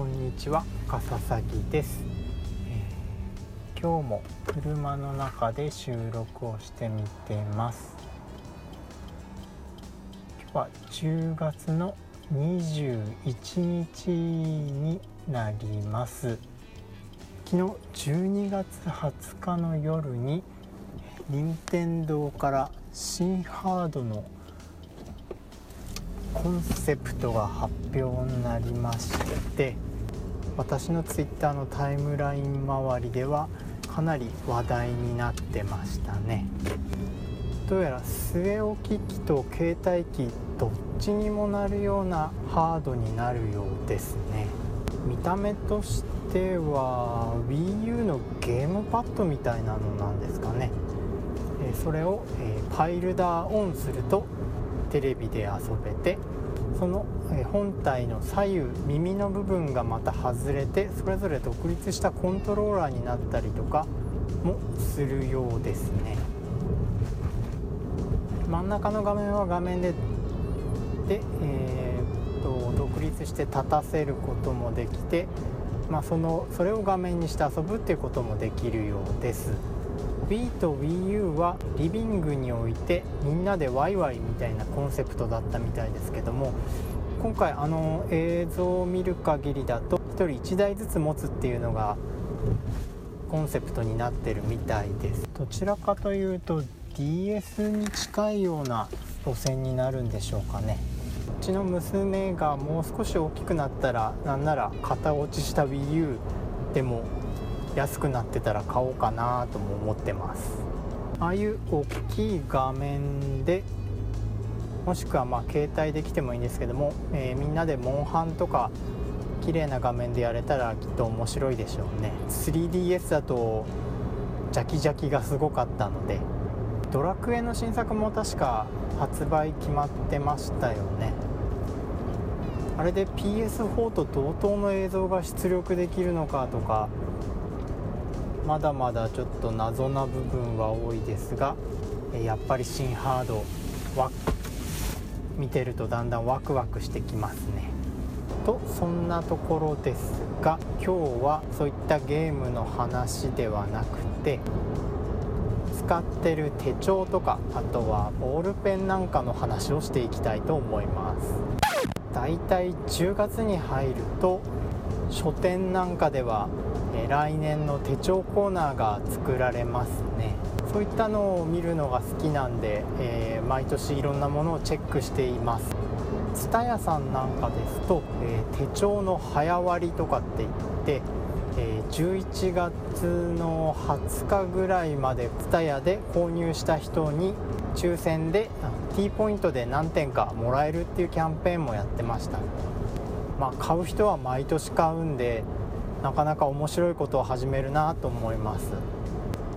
こんにちは笠崎です、えー、今日も車の中で収録をしてみてます。今日は10月の21日になります。昨日12月20日の夜に任天堂から新ハードのコンセプトが発表になりまして私のツイッターのタイムライン周りではかなり話題になってましたね。どうやら据え置き機と携帯機どっちにもなるようなハードになるようですね。見た目としては WiiU のゲームパッドみたいなのなんですかね。それをパイルダーオンするとテレビで遊べてその本体の左右耳の部分がまた外れてそれぞれ独立したコントローラーになったりとかもするようですね真ん中の画面は画面でで、えー、と独立して立たせることもできて、まあ、そのそれを画面にして遊ぶっていうこともできるようです。Wii と WiiU はリビングにおいてみんなでワイワイみたいなコンセプトだったみたいですけども今回あの映像を見る限りだと1人1台ずつ持つっていうのがコンセプトになってるみたいです。どちらかというと DS に近いような路線になるんでしょうかね。うちの娘がもう少し大きくなったらなんなら型落ちした WiiU でも安くなってたら買おうかなとも思ってます。ああいう大きい画面でもしくはまあ携帯で来てもいいんですけども、えー、みんなでモンハンとか綺麗な画面でやれたらきっと面白いでしょうね。3DS だとジャキジャキがすごかったのでドラクエの新作も確か発売決まってましたよね。あれで PS4 と同等の映像が出力できるのかとかまだまだちょっと謎な部分は多いですがやっぱり新ハードは見てるとだんだんワクワクしてきますね。とそんなところですが今日はそういったゲームの話ではなくて使ってる手帳とかあとはボールペンなんかの話をしていきたいと思います。だいたい10月に入ると書店なんかでは来年の手帳コーナーが作られますね。そういったのを見るのが好きなんで、えー、毎年いろんなものをチェックしています。TSUTAYA さんなんかですと、えー、手帳の早割とかって言って、えー、11月の20日ぐらいまで蔦屋で購入した人に抽選で T ポイントで何点かもらえるっていうキャンペーンもやってました。まあ買う人は毎年買うんでなかなか面白いことを始めるなと思います。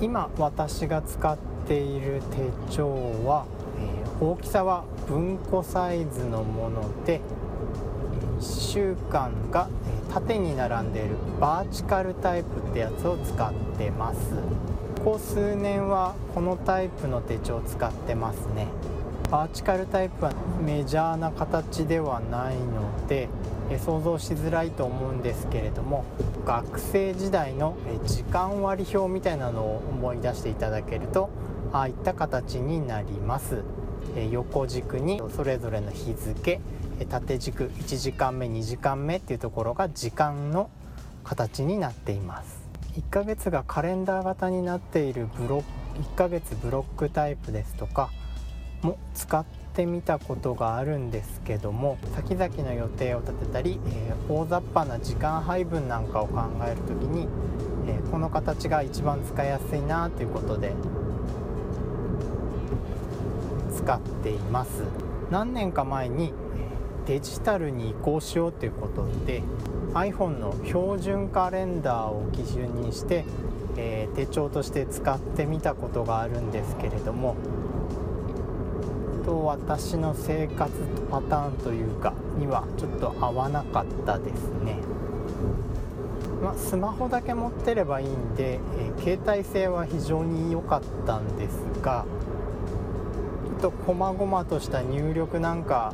今私が使っている手帳は、えー、大きさは文庫サイズのもので1週間が縦に並んでいるバーチカルタイプってやつを使ってます。ここ数年はこのタイプの手帳を使ってますね。バーチカルタイプはメジャーな形ではないので想像しづらいと思うんですけれども学生時代の時間割表みたいなのを思い出していただけるとああいった形になります。横軸にそれぞれの日付縦軸1時間目2時間目っていうところが時間の形になっています。1ヶ月がカレンダー型になっているブロック1ヶ月ブロックタイプですとかも使ってみたことがあるんですけども先々の予定を立てたり、えー、大雑把な時間配分なんかを考える時に、えー、この形が一番使いやすいなということで使っています。何年か前にデジタルに移行しようということで iPhone の標準カレンダーを基準にして、えー、手帳として使ってみたことがあるんですけれどもと私の生活パターンというかにはちょっと合わなかったですね、まあ、スマホだけ持ってればいいんで、えー、携帯性は非常に良かったんですがちょっと細々とした入力なんか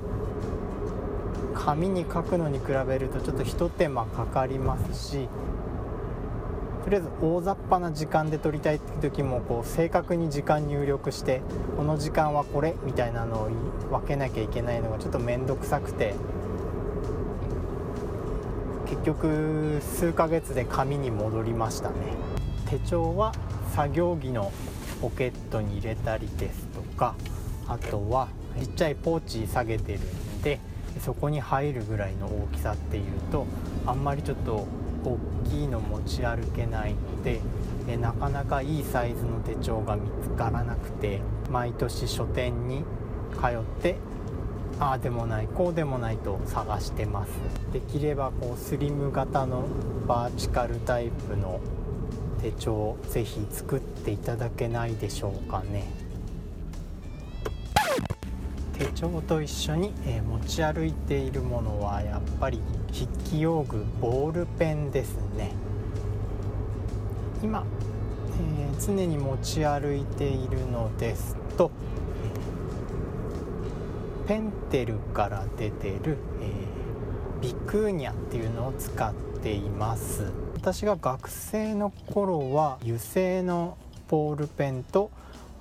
紙に書くのに比べるとちょっとひと手間かかりますしとりあえず大雑把な時間で撮りたいって時もこう正確に時間入力してこの時間はこれみたいなのを分けなきゃいけないのがちょっと面倒くさくて。結局数ヶ月で紙に戻りましたね。手帳は作業着のポケットに入れたりですとかあとはちっちゃいポーチ下げてるんでそこに入るぐらいの大きさっていうとあんまりちょっと大きいの持ち歩けないのでえなかなかいいサイズの手帳が見つからなくて毎年書店に通ってああでもないこうでもないと探してます。できればこうスリム型のバーチカルタイプの手帳ぜひ作っていただけないでしょうかね。手帳と一緒に、え持ち歩いているものはやっぱり筆記用具ボールペンですね。今、えー、常に持ち歩いているのですとペンテルから出てる、えー、ビクーニャっていうのを使っています。私が学生の頃は油性のボールペンと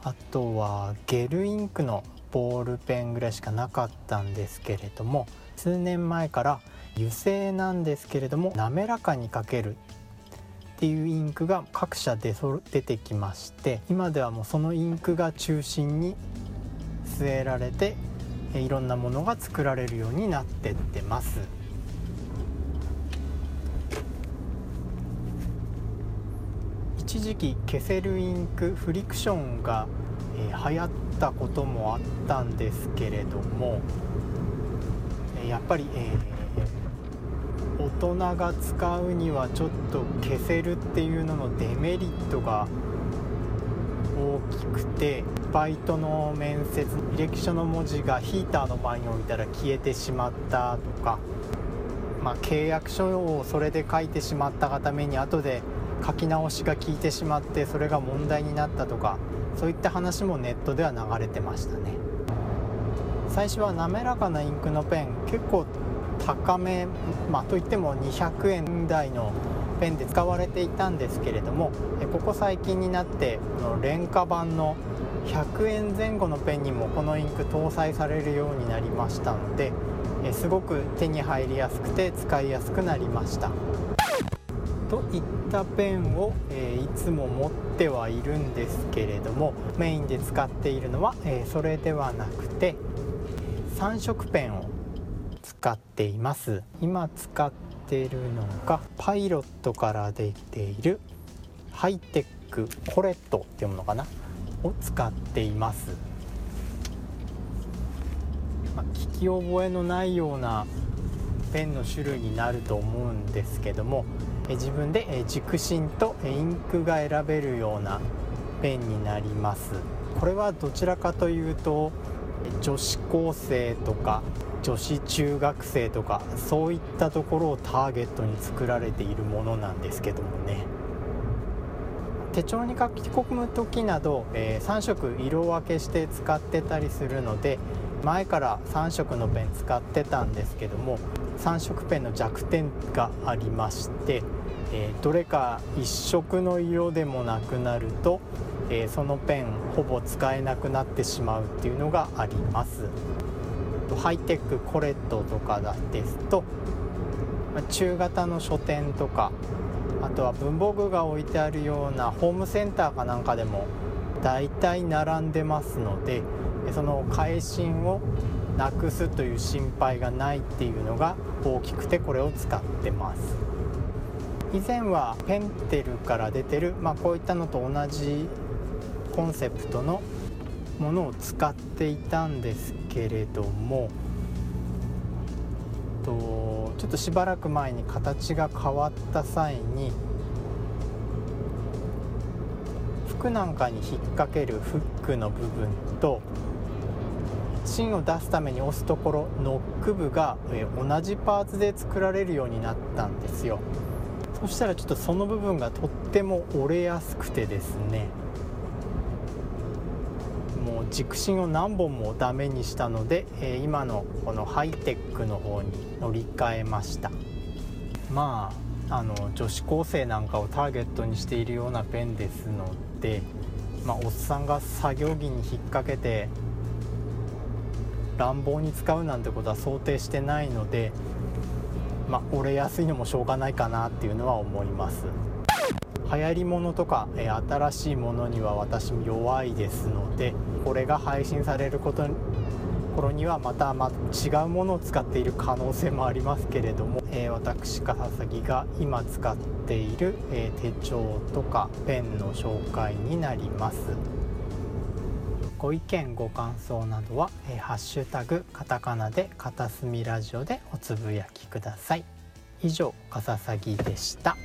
あとはゲルインクのボールペンぐらいしかなかったんですけれども数年前から油性なんですけれども滑らかに書けるっていうインクが各社で出てきまして今ではもうそのインクが中心に据えられていろんなものが作られるようになってってます。一時期消せるインクフリクションが、えー、流行ったこともあったんですけれども、やっぱり、えー、大人が使うにはちょっと消せるっていうののデメリットが大きくてバイトの面接履歴書の文字がヒーターの前に置いたら消えてしまったとか、まあ、契約書をそれで書いてしまったがために後で書き直しが効いてしまってそれが問題になったとかそういった話もネットでは流れてましたね。最初は滑らかなインクのペン結構高め、まあ、といっても200円台のペンで使われていたんですけれどもここ最近になってこの廉価版の100円前後のペンにもこのインク搭載されるようになりましたのですごく手に入りやすくて使いやすくなりました。といったペンを、えいつも持ってはいるんですけれどもメインで使っているのは、えそれではなくて3色ペンを使っています。今使ってるのがパイロットから出ているハイテックコレットっていうものかなを使っています、まあ、聞き覚えのないようなペンの種類になると思うんですけども自分で軸心とインクが選べるようなペンになります。これはどちらかというと女子高生とか女子中学生とかそういったところをターゲットに作られているものなんですけどもね。手帳に書き込む時など、えー、3色色分けして使ってたりするので前から3色のペン使ってたんですけども3色ペンの弱点がありまして、えー、どれか1色の色でもなくなると、えー、そのペンほぼ使えなくなってしまうっていうのがあります。ハイテックコレットとかですと中型の書店とかあとは文房具が置いてあるようなホームセンターかなんかでも大体並んでますのでその返信をなくすという心配がないっていうのが大きくてこれを使ってます。以前はペンテルから出てる、まあ、こういったのと同じコンセプトのものを使っていたんですけれどもとちょっとしばらく前に形が変わった際に服なんかに引っ掛けるフックの部分と芯を出すために押すところノック部が同じパーツで作られるようになったんですよ。そしたらちょっとその部分がとっても折れやすくてですね。もう軸心を何本もダメにしたので、え、今のこのハイテックの方に乗り換えました。まああの女子高生なんかをターゲットにしているようなペンですので、まあ、おっさんが作業着に引っ掛けて乱暴に使うなんてことは想定してないのでまあ折れやすいのもしょうがないかなっていうのは思います。流行りものとか、え新しいものには私も弱いですのでこれが配信されること頃にはまたま違うものを使っている可能性もありますけれども、えー、私笠崎が今使っている、えー、手帳とかペンの紹介になります。ご意見ご感想などは「えー、ハッシュタグカタカナ」で「片隅ラジオ」でおつぶやきください以上笠崎でした。